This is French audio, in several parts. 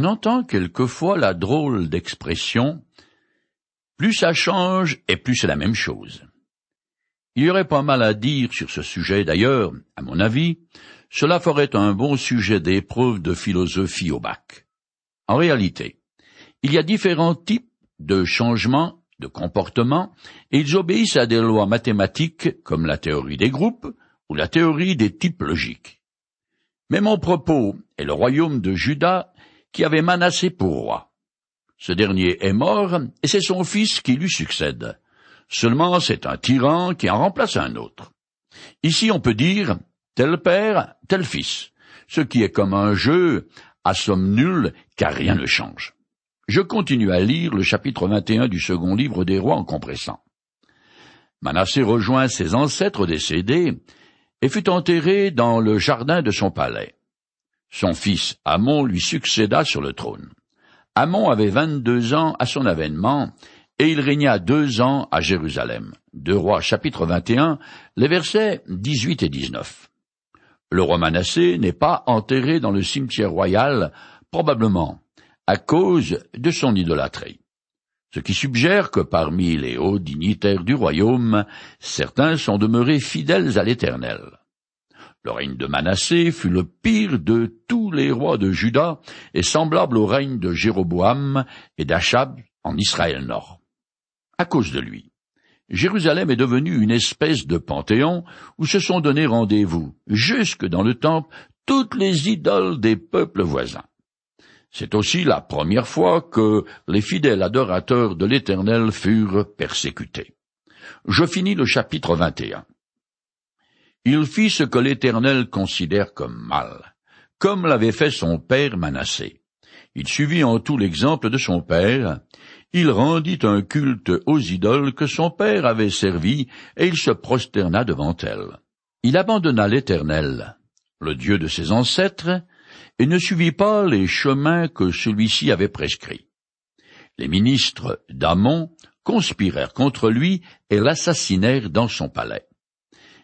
On entend quelquefois la drôle d'expression plus ça change et plus c'est la même chose. Il y aurait pas mal à dire sur ce sujet d'ailleurs, à mon avis, cela ferait un bon sujet d'épreuve de philosophie au bac. En réalité, il y a différents types de changements de comportement et ils obéissent à des lois mathématiques comme la théorie des groupes ou la théorie des types logiques. Mais mon propos est le royaume de Juda qui avait Manassé pour roi. Ce dernier est mort et c'est son fils qui lui succède. Seulement c'est un tyran qui en remplace un autre. Ici on peut dire tel père, tel fils, ce qui est comme un jeu à somme nulle car rien ne change. Je continue à lire le chapitre 21 du second livre des rois en compressant. Manassé rejoint ses ancêtres décédés et fut enterré dans le jardin de son palais. Son fils Amon lui succéda sur le trône. Amon avait vingt-deux ans à son avènement, et il régna deux ans à Jérusalem. Deux rois chapitre 21, les versets 18 et 19. Le roi Manassé n'est pas enterré dans le cimetière royal, probablement à cause de son idolâtrie. Ce qui suggère que parmi les hauts dignitaires du royaume, certains sont demeurés fidèles à l'Éternel. Le règne de Manassé fut le pire de tous les rois de Juda et semblable au règne de Jéroboam et d'Achab en Israël Nord. À cause de lui, Jérusalem est devenue une espèce de panthéon où se sont donnés rendez-vous, jusque dans le temple, toutes les idoles des peuples voisins. C'est aussi la première fois que les fidèles adorateurs de l'Éternel furent persécutés. Je finis le chapitre 21. Il fit ce que l'Éternel considère comme mal, comme l'avait fait son père Manassé. Il suivit en tout l'exemple de son père, il rendit un culte aux idoles que son père avait servi, et il se prosterna devant elles. Il abandonna l'Éternel, le Dieu de ses ancêtres, et ne suivit pas les chemins que celui-ci avait prescrits. Les ministres d'Amon conspirèrent contre lui et l'assassinèrent dans son palais.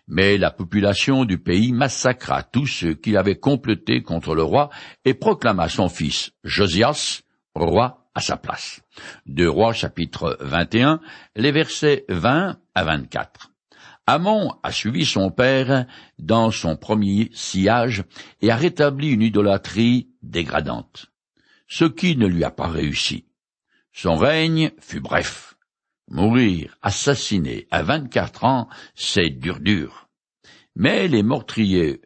Mais la population du pays massacra tous ceux qui avaient comploté contre le roi et proclama son fils Josias roi à sa place. Deux rois chapitre 21, les versets 20 à 24. Amon a suivi son père dans son premier sillage et a rétabli une idolâtrie dégradante, ce qui ne lui a pas réussi. Son règne fut bref. Mourir assassiné à vingt-quatre ans, c'est dur dur. Mais les meurtriers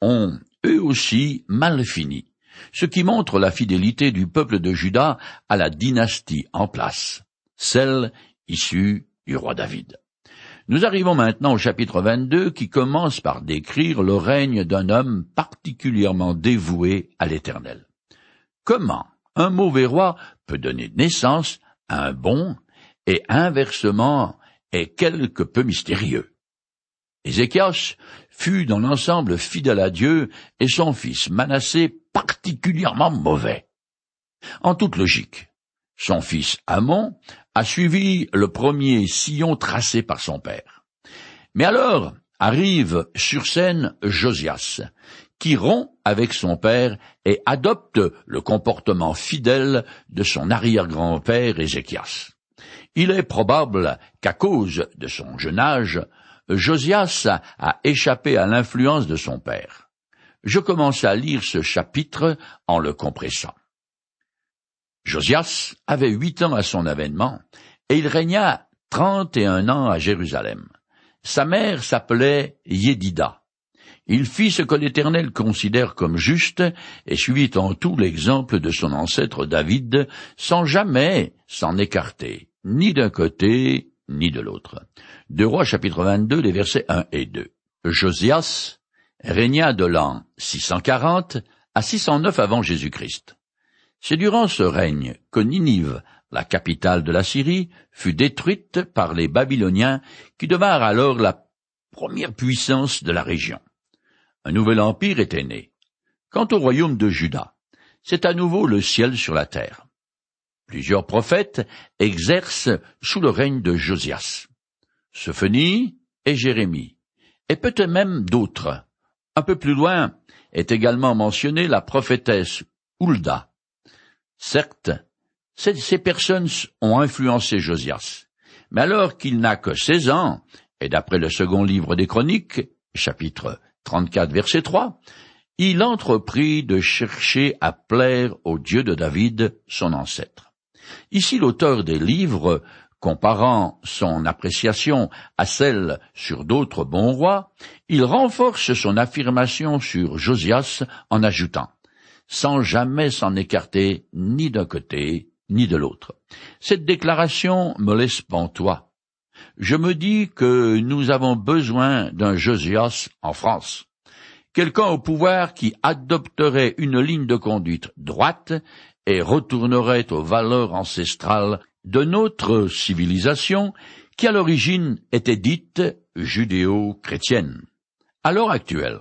ont, eux aussi, mal fini, ce qui montre la fidélité du peuple de Juda à la dynastie en place, celle issue du roi David. Nous arrivons maintenant au chapitre 22 qui commence par décrire le règne d'un homme particulièrement dévoué à l'Éternel. Comment un mauvais roi peut donner naissance à un bon et inversement est quelque peu mystérieux. Ézéchias fut dans l'ensemble fidèle à Dieu et son fils Manassé particulièrement mauvais. En toute logique, son fils Amon a suivi le premier sillon tracé par son père. Mais alors arrive sur scène Josias, qui rompt avec son père et adopte le comportement fidèle de son arrière-grand-père Ézéchias. Il est probable qu'à cause de son jeune âge, Josias a échappé à l'influence de son père. Je commence à lire ce chapitre en le compressant. Josias avait huit ans à son avènement, et il régna trente et un ans à Jérusalem. Sa mère s'appelait Yédida. Il fit ce que l'Éternel considère comme juste, et suivit en tout l'exemple de son ancêtre David, sans jamais s'en écarter, ni d'un côté, ni de l'autre. Deux Rois chapitre 22, les versets 1 et 2. Josias régna de l'an 640 à 609 avant Jésus-Christ. C'est durant ce règne que Ninive, la capitale de la Syrie, fut détruite par les Babyloniens qui devinrent alors la première puissance de la région. Un nouvel empire était né. Quant au royaume de Juda, c'est à nouveau le ciel sur la terre. Plusieurs prophètes exercent sous le règne de Josias. Sophonie et Jérémie, et peut-être même d'autres. Un peu plus loin est également mentionnée la prophétesse Hulda, Certes, ces personnes ont influencé Josias, mais alors qu'il n'a que seize ans, et d'après le second livre des Chroniques, chapitre 34, verset 3, il entreprit de chercher à plaire au Dieu de David, son ancêtre. Ici l'auteur des livres, comparant son appréciation à celle sur d'autres bons rois, il renforce son affirmation sur Josias en ajoutant sans jamais s'en écarter ni d'un côté ni de l'autre. Cette déclaration me laisse pantois. Je me dis que nous avons besoin d'un Josias en France quelqu'un au pouvoir qui adopterait une ligne de conduite droite et retournerait aux valeurs ancestrales de notre civilisation qui à l'origine était dite judéo-chrétienne. À l'heure actuelle,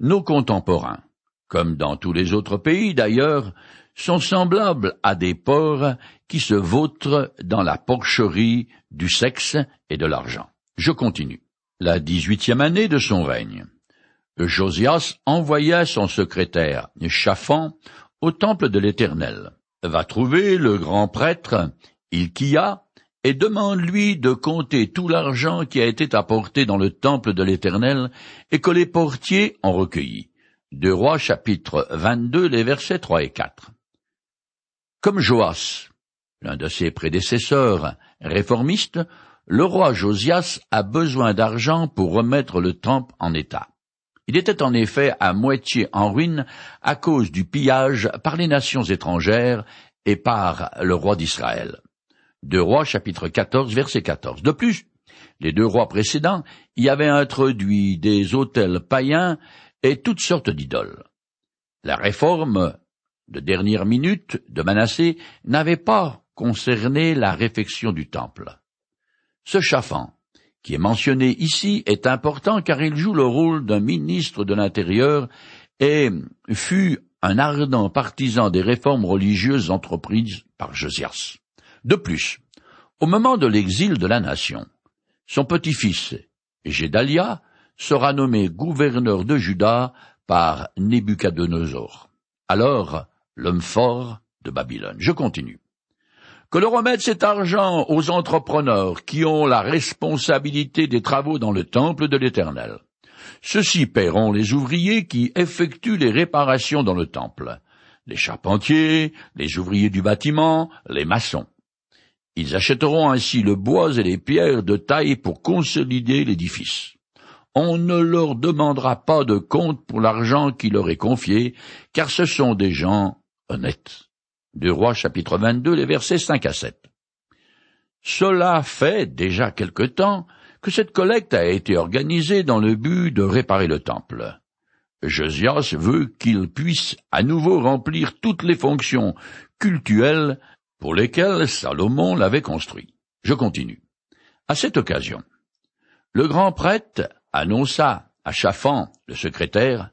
nos contemporains, comme dans tous les autres pays d'ailleurs, sont semblables à des porcs qui se vautrent dans la porcherie du sexe et de l'argent. Je continue. La dix-huitième année de son règne. Josias envoya son secrétaire Chafan au temple de l'Éternel. Va trouver le grand prêtre Ilkia et demande-lui de compter tout l'argent qui a été apporté dans le temple de l'Éternel et que les portiers ont recueilli. Deux Rois chapitre 22 les versets 3 et 4. Comme Joas, l'un de ses prédécesseurs réformistes, le roi Josias a besoin d'argent pour remettre le temple en état. Il était en effet à moitié en ruine à cause du pillage par les nations étrangères et par le roi d'Israël. Deux rois chapitre 14 verset 14. De plus, les deux rois précédents y avaient introduit des autels païens et toutes sortes d'idoles. La réforme de dernière minute de Manassé n'avait pas concerné la réfection du temple. Ce chafan qui est mentionné ici est important car il joue le rôle d'un ministre de l'Intérieur et fut un ardent partisan des réformes religieuses entreprises par Josias. De plus, au moment de l'exil de la nation, son petit-fils, Gédalia, sera nommé gouverneur de Juda par Nebuchadnezzar, alors l'homme fort de Babylone. Je continue que l'on remette cet argent aux entrepreneurs qui ont la responsabilité des travaux dans le temple de l'Éternel. Ceux-ci paieront les ouvriers qui effectuent les réparations dans le temple, les charpentiers, les ouvriers du bâtiment, les maçons. Ils achèteront ainsi le bois et les pierres de taille pour consolider l'édifice. On ne leur demandera pas de compte pour l'argent qui leur est confié, car ce sont des gens honnêtes. Deux Rois chapitre 22, les versets 5 à 7. Cela fait déjà quelque temps que cette collecte a été organisée dans le but de réparer le temple. Josias veut qu'il puisse à nouveau remplir toutes les fonctions cultuelles pour lesquelles Salomon l'avait construit. Je continue. À cette occasion, le grand prêtre annonça à Chafan, le secrétaire,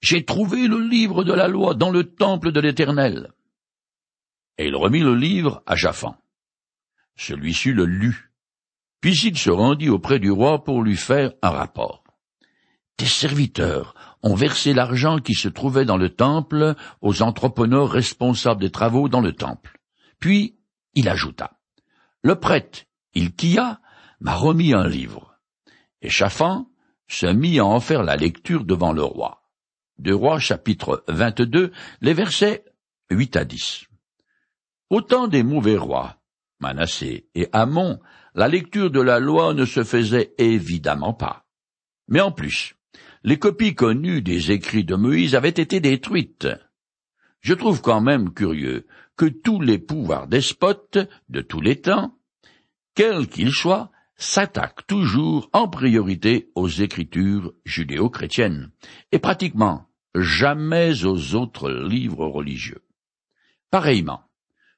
J'ai trouvé le livre de la loi dans le temple de l'Éternel et il remit le livre à Japhan. Celui-ci le lut. Puis il se rendit auprès du roi pour lui faire un rapport. Tes serviteurs ont versé l'argent qui se trouvait dans le temple aux entrepreneurs responsables des travaux dans le temple. Puis il ajouta. Le prêtre, Ilkia, m'a remis un livre. Et Chafan se mit à en faire la lecture devant le roi. De roi chapitre 22, les versets 8 à 10. Au temps des mauvais rois, Manassé et Amon, la lecture de la loi ne se faisait évidemment pas. Mais en plus, les copies connues des écrits de Moïse avaient été détruites. Je trouve quand même curieux que tous les pouvoirs despotes de tous les temps, quels qu'ils soient, s'attaquent toujours en priorité aux écritures judéo-chrétiennes, et pratiquement jamais aux autres livres religieux. Pareillement,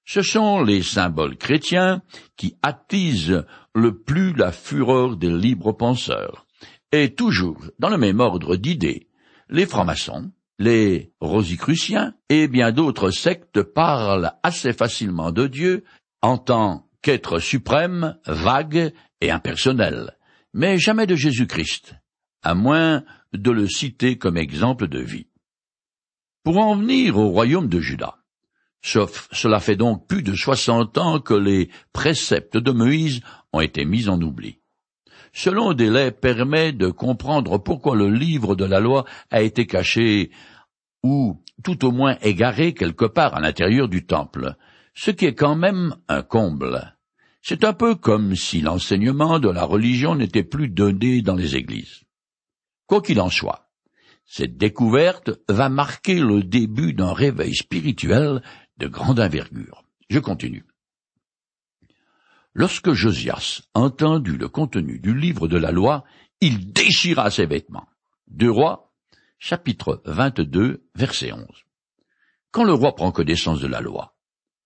ce sont les symboles chrétiens qui attisent le plus la fureur des libres penseurs. Et toujours dans le même ordre d'idées, les francs-maçons, les rosicruciens et bien d'autres sectes parlent assez facilement de Dieu en tant qu'être suprême, vague et impersonnel, mais jamais de Jésus-Christ, à moins de le citer comme exemple de vie. Pour en venir au royaume de Juda, cela fait donc plus de soixante ans que les préceptes de Moïse ont été mis en oubli. Ce long délai permet de comprendre pourquoi le livre de la loi a été caché ou tout au moins égaré quelque part à l'intérieur du temple, ce qui est quand même un comble. C'est un peu comme si l'enseignement de la religion n'était plus donné dans les églises. Quoi qu'il en soit, cette découverte va marquer le début d'un réveil spirituel de grande envergure. Je continue. Lorsque Josias entendit le contenu du livre de la loi, il déchira ses vêtements. Deux rois, chapitre 22, verset 11. Quand le roi prend connaissance de la loi,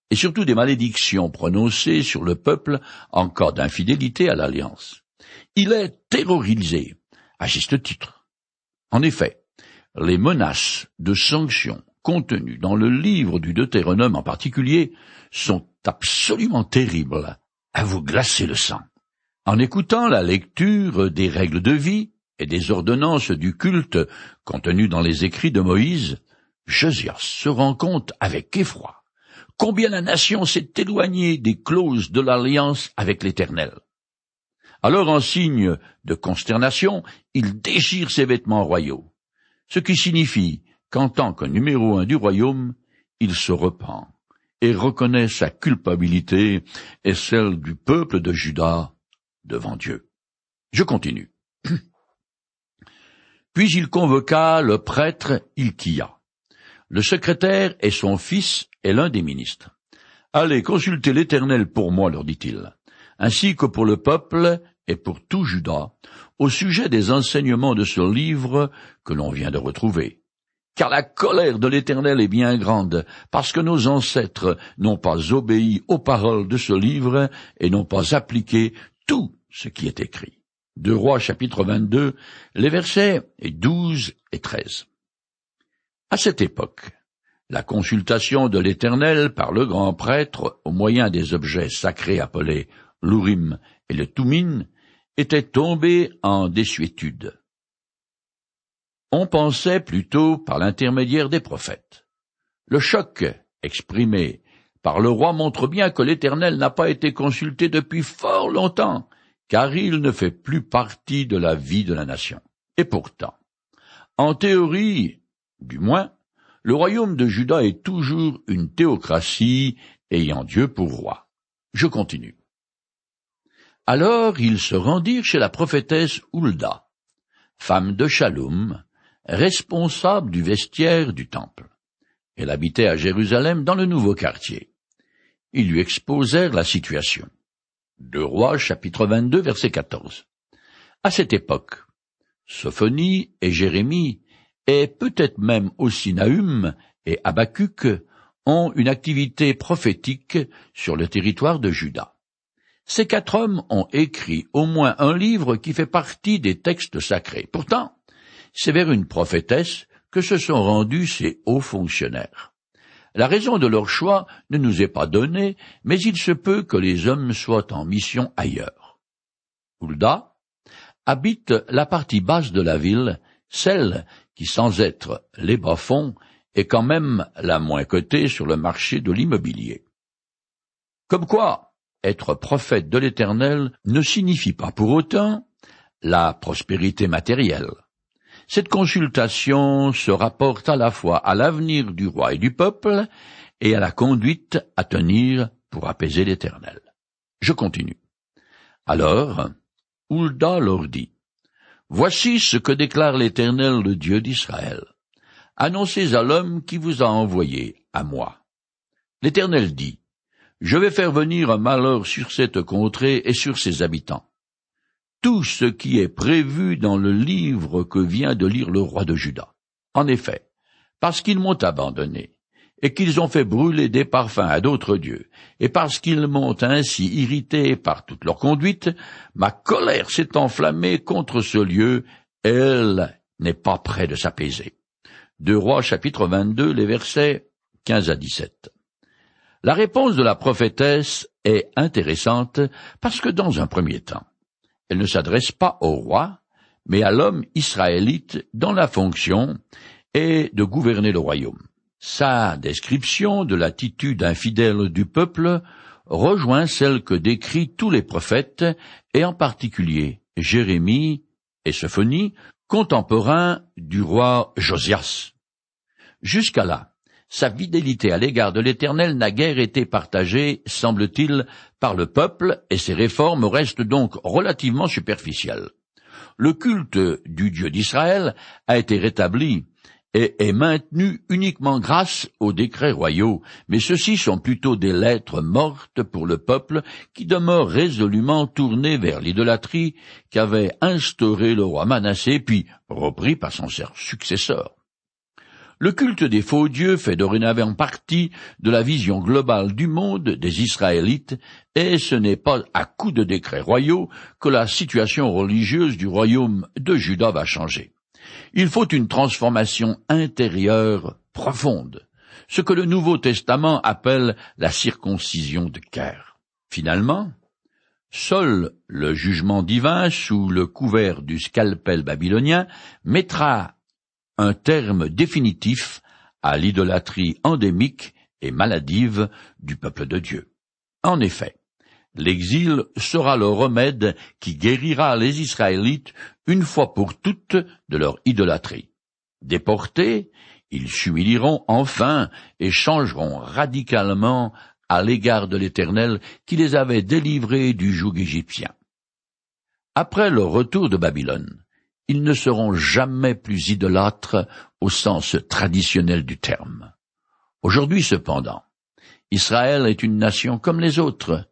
et surtout des malédictions prononcées sur le peuple en cas d'infidélité à l'alliance, il est terrorisé, à juste titre. En effet, les menaces de sanctions contenus dans le livre du Deutéronome en particulier sont absolument terribles, à vous glacer le sang. En écoutant la lecture des règles de vie et des ordonnances du culte contenues dans les écrits de Moïse, Josias se rend compte avec effroi combien la nation s'est éloignée des clauses de l'alliance avec l'Éternel. Alors, en signe de consternation, il déchire ses vêtements royaux, ce qui signifie qu'en tant que numéro un du royaume, il se repent et reconnaît sa culpabilité et celle du peuple de Juda devant Dieu. Je continue. Puis il convoqua le prêtre Ilkia, le secrétaire et son fils et l'un des ministres. Allez consulter l'Éternel pour moi, leur dit-il, ainsi que pour le peuple et pour tout Juda, au sujet des enseignements de ce livre que l'on vient de retrouver car la colère de l'Éternel est bien grande, parce que nos ancêtres n'ont pas obéi aux paroles de ce livre et n'ont pas appliqué tout ce qui est écrit. De Rois chapitre 22, les versets 12 et 13. À cette époque, la consultation de l'Éternel par le grand prêtre au moyen des objets sacrés appelés l'Urim et le Tumim était tombée en désuétude on pensait plutôt par l'intermédiaire des prophètes. Le choc exprimé par le roi montre bien que l'Éternel n'a pas été consulté depuis fort longtemps, car il ne fait plus partie de la vie de la nation. Et pourtant, en théorie, du moins, le royaume de Juda est toujours une théocratie ayant Dieu pour roi. Je continue. Alors ils se rendirent chez la prophétesse Hulda, femme de Shalom, responsable du vestiaire du temple. Elle habitait à Jérusalem dans le nouveau quartier. Ils lui exposèrent la situation. Deux Rois chapitre 22 verset 14. À cette époque, Sophonie et Jérémie, et peut-être même aussi Nahum et Habacuc, ont une activité prophétique sur le territoire de Juda. Ces quatre hommes ont écrit au moins un livre qui fait partie des textes sacrés. Pourtant, c'est vers une prophétesse que se sont rendus ces hauts fonctionnaires. La raison de leur choix ne nous est pas donnée, mais il se peut que les hommes soient en mission ailleurs. Hulda habite la partie basse de la ville, celle qui, sans être les bas-fonds, est quand même la moins cotée sur le marché de l'immobilier. Comme quoi, être prophète de l'Éternel ne signifie pas pour autant la prospérité matérielle. Cette consultation se rapporte à la fois à l'avenir du roi et du peuple et à la conduite à tenir pour apaiser l'Éternel. Je continue. Alors, Hulda leur dit, Voici ce que déclare l'Éternel, le Dieu d'Israël. Annoncez à l'homme qui vous a envoyé, à moi. L'Éternel dit, Je vais faire venir un malheur sur cette contrée et sur ses habitants tout ce qui est prévu dans le livre que vient de lire le roi de Juda. En effet, parce qu'ils m'ont abandonné, et qu'ils ont fait brûler des parfums à d'autres dieux, et parce qu'ils m'ont ainsi irrité par toute leur conduite, ma colère s'est enflammée contre ce lieu, elle n'est pas près de s'apaiser. Deux Rois chapitre 22, les versets 15 à 17. La réponse de la prophétesse est intéressante parce que dans un premier temps, elle ne s'adresse pas au roi, mais à l'homme israélite dont la fonction est de gouverner le royaume. Sa description de l'attitude infidèle du peuple rejoint celle que décrit tous les prophètes, et en particulier Jérémie et Sophonie, contemporains du roi Josias. Jusqu'à là, sa fidélité à l'égard de l'Éternel n'a guère été partagée, semble-t-il, par le peuple, et ses réformes restent donc relativement superficielles. Le culte du Dieu d'Israël a été rétabli et est maintenu uniquement grâce aux décrets royaux, mais ceux-ci sont plutôt des lettres mortes pour le peuple qui demeure résolument tourné vers l'idolâtrie qu'avait instauré le roi Manassé, puis repris par son successeur. Le culte des faux dieux fait dorénavant partie de la vision globale du monde des Israélites, et ce n'est pas à coup de décrets royaux que la situation religieuse du royaume de Juda va changer. Il faut une transformation intérieure profonde, ce que le Nouveau Testament appelle la circoncision de cœur. Finalement, seul le jugement divin sous le couvert du scalpel babylonien mettra un terme définitif à l'idolâtrie endémique et maladive du peuple de Dieu. En effet, L'exil sera le remède qui guérira les Israélites une fois pour toutes de leur idolâtrie. Déportés, ils s'humilieront enfin et changeront radicalement à l'égard de l'Éternel qui les avait délivrés du joug égyptien. Après leur retour de Babylone, ils ne seront jamais plus idolâtres au sens traditionnel du terme. Aujourd'hui cependant, Israël est une nation comme les autres,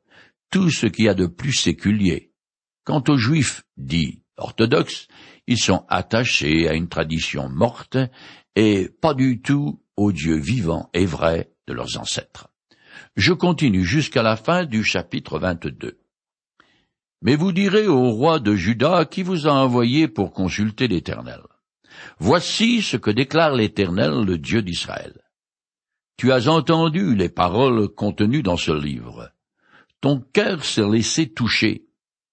tout ce qu'il y a de plus séculier. Quant aux juifs dits orthodoxes, ils sont attachés à une tradition morte et pas du tout au Dieu vivant et vrai de leurs ancêtres. Je continue jusqu'à la fin du chapitre 22. Mais vous direz au roi de Juda qui vous a envoyé pour consulter l'Éternel. Voici ce que déclare l'Éternel, le Dieu d'Israël. Tu as entendu les paroles contenues dans ce livre. Ton cœur s'est laissé toucher.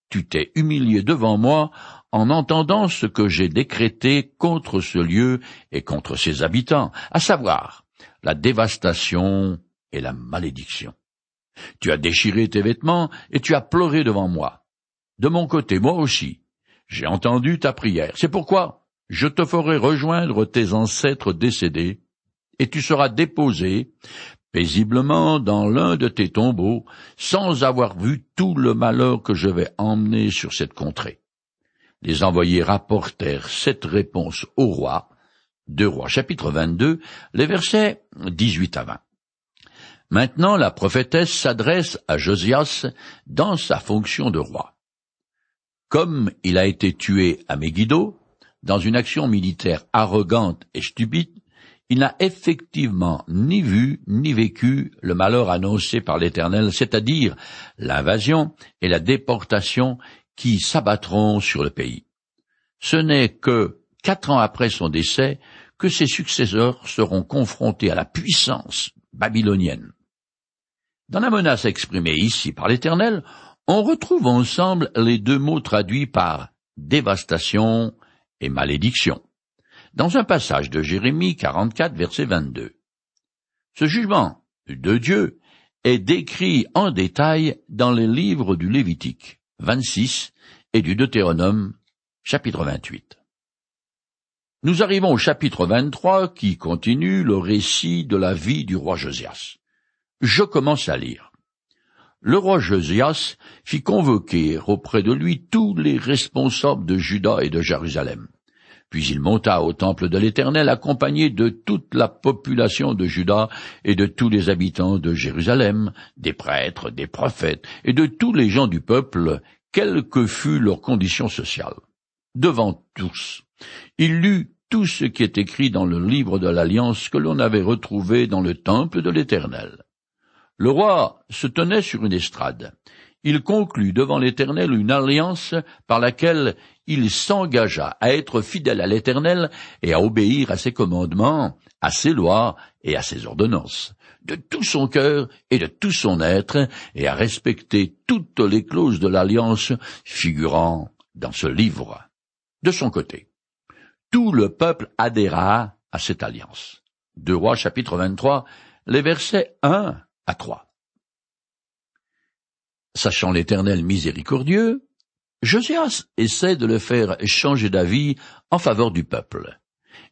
Tu t'es humilié devant moi en entendant ce que j'ai décrété contre ce lieu et contre ses habitants, à savoir la dévastation et la malédiction. Tu as déchiré tes vêtements et tu as pleuré devant moi. De mon côté, moi aussi, j'ai entendu ta prière. C'est pourquoi je te ferai rejoindre tes ancêtres décédés, et tu seras déposé paisiblement dans l'un de tes tombeaux, sans avoir vu tout le malheur que je vais emmener sur cette contrée. Les envoyés rapportèrent cette réponse au roi, deux rois chapitre 22, les versets 18 à 20. Maintenant la prophétesse s'adresse à Josias dans sa fonction de roi. Comme il a été tué à Megiddo, dans une action militaire arrogante et stupide, il n'a effectivement ni vu ni vécu le malheur annoncé par l'Éternel, c'est-à-dire l'invasion et la déportation qui s'abattront sur le pays. Ce n'est que quatre ans après son décès que ses successeurs seront confrontés à la puissance babylonienne. Dans la menace exprimée ici par l'Éternel, on retrouve ensemble les deux mots traduits par dévastation et malédiction dans un passage de Jérémie 44, verset 22. Ce jugement de Dieu est décrit en détail dans les livres du Lévitique 26 et du Deutéronome chapitre 28. Nous arrivons au chapitre 23 qui continue le récit de la vie du roi Josias. Je commence à lire. Le roi Josias fit convoquer auprès de lui tous les responsables de Juda et de Jérusalem puis il monta au temple de l'Éternel accompagné de toute la population de Juda et de tous les habitants de Jérusalem, des prêtres, des prophètes et de tous les gens du peuple, quelle que fût leur condition sociale. Devant tous, il lut tout ce qui est écrit dans le livre de l'Alliance que l'on avait retrouvé dans le temple de l'Éternel. Le roi se tenait sur une estrade. Il conclut devant l'Éternel une alliance par laquelle il s'engagea à être fidèle à l'Éternel et à obéir à ses commandements, à ses lois et à ses ordonnances, de tout son cœur et de tout son être, et à respecter toutes les clauses de l'alliance figurant dans ce livre. De son côté, tout le peuple adhéra à cette alliance. 2 Rois chapitre 23, les versets 1 à 3. Sachant l'Éternel miséricordieux, Josias essaie de le faire changer d'avis en faveur du peuple.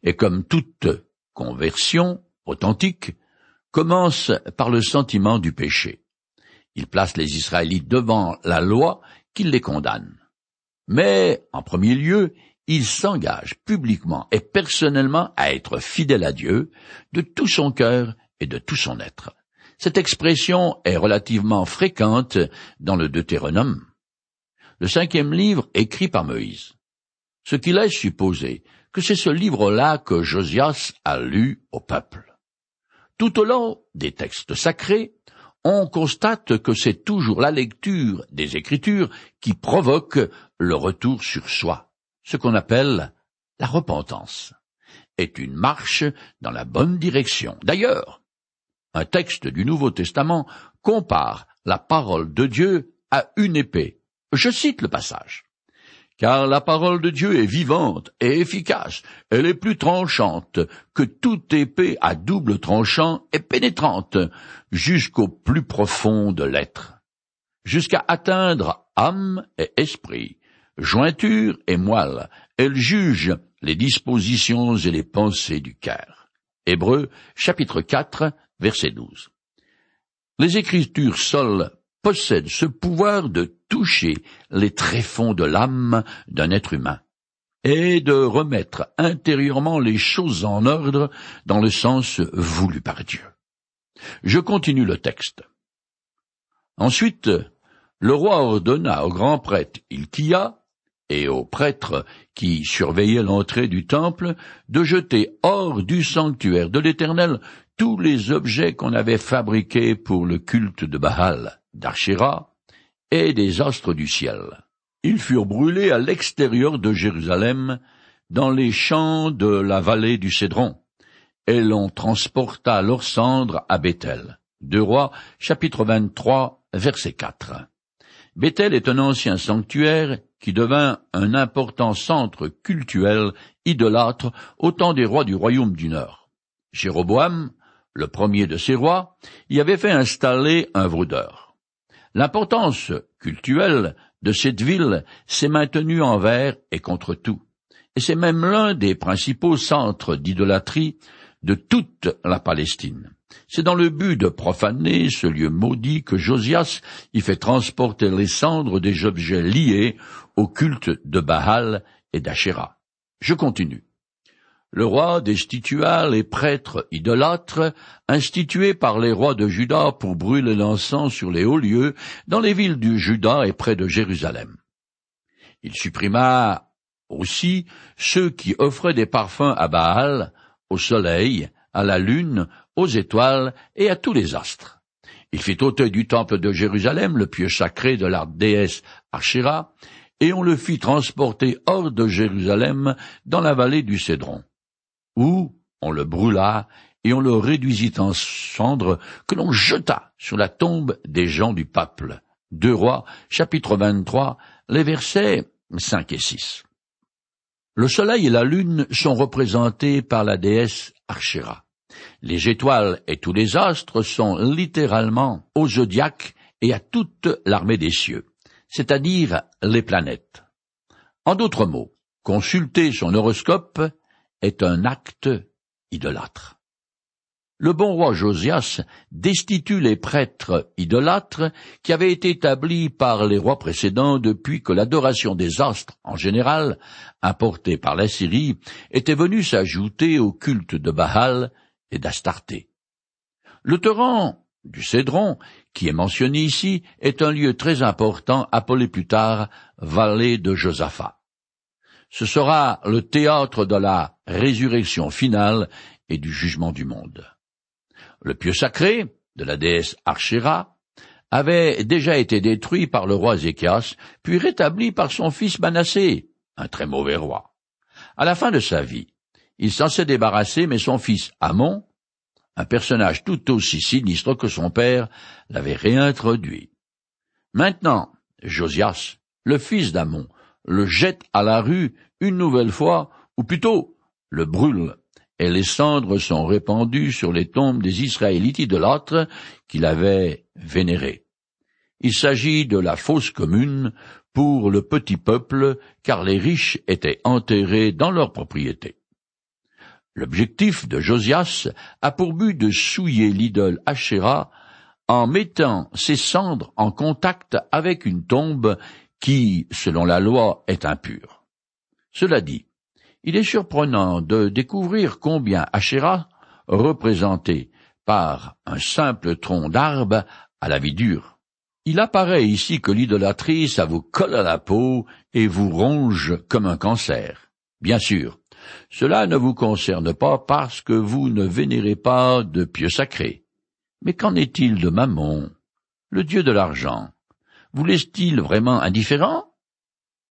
Et comme toute conversion authentique, commence par le sentiment du péché. Il place les Israélites devant la loi qui les condamne. Mais, en premier lieu, il s'engage publiquement et personnellement à être fidèle à Dieu de tout son cœur et de tout son être. Cette expression est relativement fréquente dans le Deutéronome, le cinquième livre écrit par Moïse. Ce qui laisse supposer que c'est ce livre-là que Josias a lu au peuple. Tout au long des textes sacrés, on constate que c'est toujours la lecture des Écritures qui provoque le retour sur soi, ce qu'on appelle la repentance, est une marche dans la bonne direction. D'ailleurs, un texte du Nouveau Testament compare la parole de Dieu à une épée. Je cite le passage. Car la parole de Dieu est vivante et efficace, elle est plus tranchante que toute épée à double tranchant et pénétrante jusqu'au plus profond de l'être, jusqu'à atteindre âme et esprit, jointure et moelle, elle juge les dispositions et les pensées du cœur. Hébreux, chapitre 4, verset 12. Les Écritures seules possèdent ce pouvoir de toucher les tréfonds de l'âme d'un être humain et de remettre intérieurement les choses en ordre dans le sens voulu par Dieu. Je continue le texte. Ensuite, le roi ordonna au grand prêtre Ilkia et aux prêtres qui surveillaient l'entrée du temple de jeter hors du sanctuaire de l'Éternel tous les objets qu'on avait fabriqués pour le culte de Baal, d'Archéra et des astres du ciel. Ils furent brûlés à l'extérieur de Jérusalem, dans les champs de la vallée du Cédron, et l'on transporta leurs cendres à Bethel. Deux Rois, chapitre 23, verset 4. Bethel est un ancien sanctuaire qui devint un important centre cultuel idolâtre au temps des rois du royaume du Nord. Jéroboam, le premier de ces rois, y avait fait installer un vaudeur. L'importance cultuelle de cette ville s'est maintenue envers et contre tout, et c'est même l'un des principaux centres d'idolâtrie de toute la Palestine. C'est dans le but de profaner ce lieu maudit que Josias y fait transporter les cendres des objets liés au culte de Baal et d'Achéra. Je continue. Le roi destitua les prêtres idolâtres institués par les rois de Juda pour brûler l'encens sur les hauts lieux dans les villes du Juda et près de Jérusalem. Il supprima aussi ceux qui offraient des parfums à Baal, au soleil, à la lune, aux étoiles et à tous les astres. Il fit ôter du temple de Jérusalem le pieu sacré de la déesse Archéra, et on le fit transporter hors de Jérusalem dans la vallée du Cédron, où on le brûla et on le réduisit en cendres que l'on jeta sur la tombe des gens du peuple. Deux rois, chapitre 23, les versets 5 et 6. Le soleil et la lune sont représentés par la déesse Archéra. Les étoiles et tous les astres sont littéralement au zodiaque et à toute l'armée des cieux, c'est-à-dire les planètes. En d'autres mots, consulter son horoscope est un acte idolâtre. Le bon roi Josias destitue les prêtres idolâtres qui avaient été établis par les rois précédents depuis que l'adoration des astres en général, importée par la Syrie, était venue s'ajouter au culte de Baal et d'Astarté. Le torrent du Cédron, qui est mentionné ici, est un lieu très important appelé plus tard vallée de Josaphat. Ce sera le théâtre de la résurrection finale et du jugement du monde. Le pieu sacré de la déesse Archéra avait déjà été détruit par le roi Zéchias, puis rétabli par son fils Manassé, un très mauvais roi. À la fin de sa vie, il s'en s'est débarrassé, mais son fils Amon, un personnage tout aussi sinistre que son père, l'avait réintroduit. Maintenant, Josias, le fils d'Amon, le jette à la rue une nouvelle fois, ou plutôt le brûle, et les cendres sont répandues sur les tombes des Israélites idolâtres qu'il avait vénérés. Il s'agit de la fosse commune pour le petit peuple, car les riches étaient enterrés dans leurs propriétés. L'objectif de Josias a pour but de souiller l'idole Asherah en mettant ses cendres en contact avec une tombe qui, selon la loi, est impure. Cela dit, il est surprenant de découvrir combien Asherah, représenté par un simple tronc d'arbre à la vie dure. Il apparaît ici que l'idolâtrie, ça vous colle à la peau et vous ronge comme un cancer. Bien sûr, cela ne vous concerne pas parce que vous ne vénérez pas de pieux sacrés. Mais qu'en est-il de Mammon, le dieu de l'argent? Vous laisse-t-il vraiment indifférent?